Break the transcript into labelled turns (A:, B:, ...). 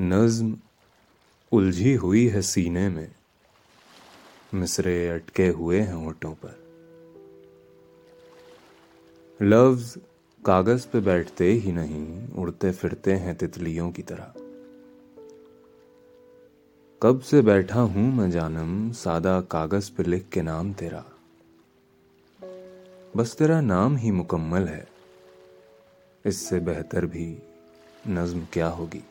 A: नज्म उलझी हुई है सीने में। मिसरे अटके हुए हैं होठों पर। लफ्ज कागज़ पे बैठते ही नहीं उड़ते फिरते हैं तितलियों की तरह। कब से बैठा हूँ मैं जानम, सादा कागज़ पे लिख के नाम तेरा। बस तेरा नाम ही मुकम्मल है। इससे बेहतर भी नज्म क्या होगी?